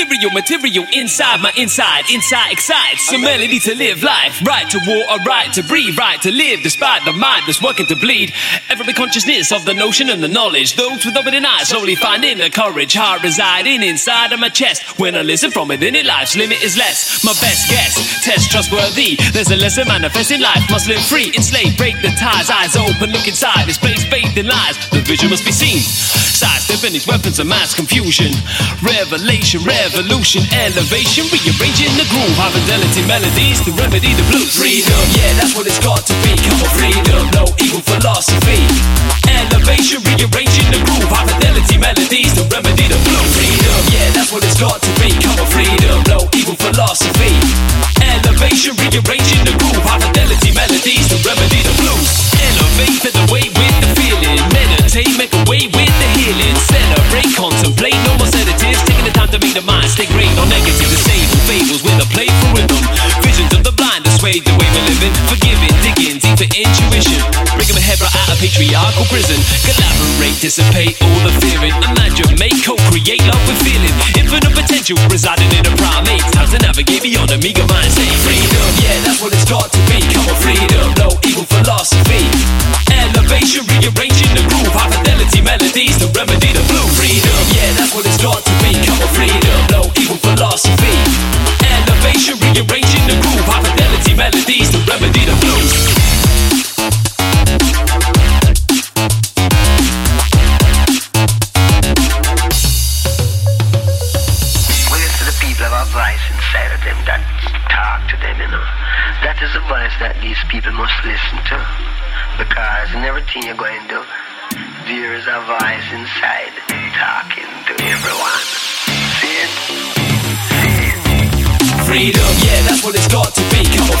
Ethereal material inside my inside, inside excites a melody to live life. Right to war, a right to breathe, right to live despite the mind that's working to bleed. Every consciousness of the notion and the knowledge. Those with opening eyes slowly finding the courage. Heart residing inside of my chest. When I listen from within it, life's limit is less. My best guess, test trustworthy. There's a lesson manifesting life. Must live free, enslaved, break the ties. Eyes open, look inside. This place faith in lies. The vision must be seen. Sidestepping these weapons of mass confusion. Revelation, revolution, elevation, rearranging the groove. High fidelity melodies to remedy the blues. Freedom, yeah, that's what it's got to be. Come on, freedom, no evil philosophy. Elevation, rearranging the groove. High fidelity melodies to remedy the blues. Freedom, yeah, that's what it's got to be. Patriarchal prison. Collaborate, dissipate all the fearing. Imagine, make, co-create love with feeling. Infinite potential residing in a primate. Time to navigate beyond a meager mind state. Freedom, yeah, that's what it's got to be. Come on, freedom, no evil philosophy. Voice that these people must listen to. Because in everything you're going to do, there is a voice inside talking to everyone. See it? See it? Freedom, yeah, that's what it's got to be. Come on,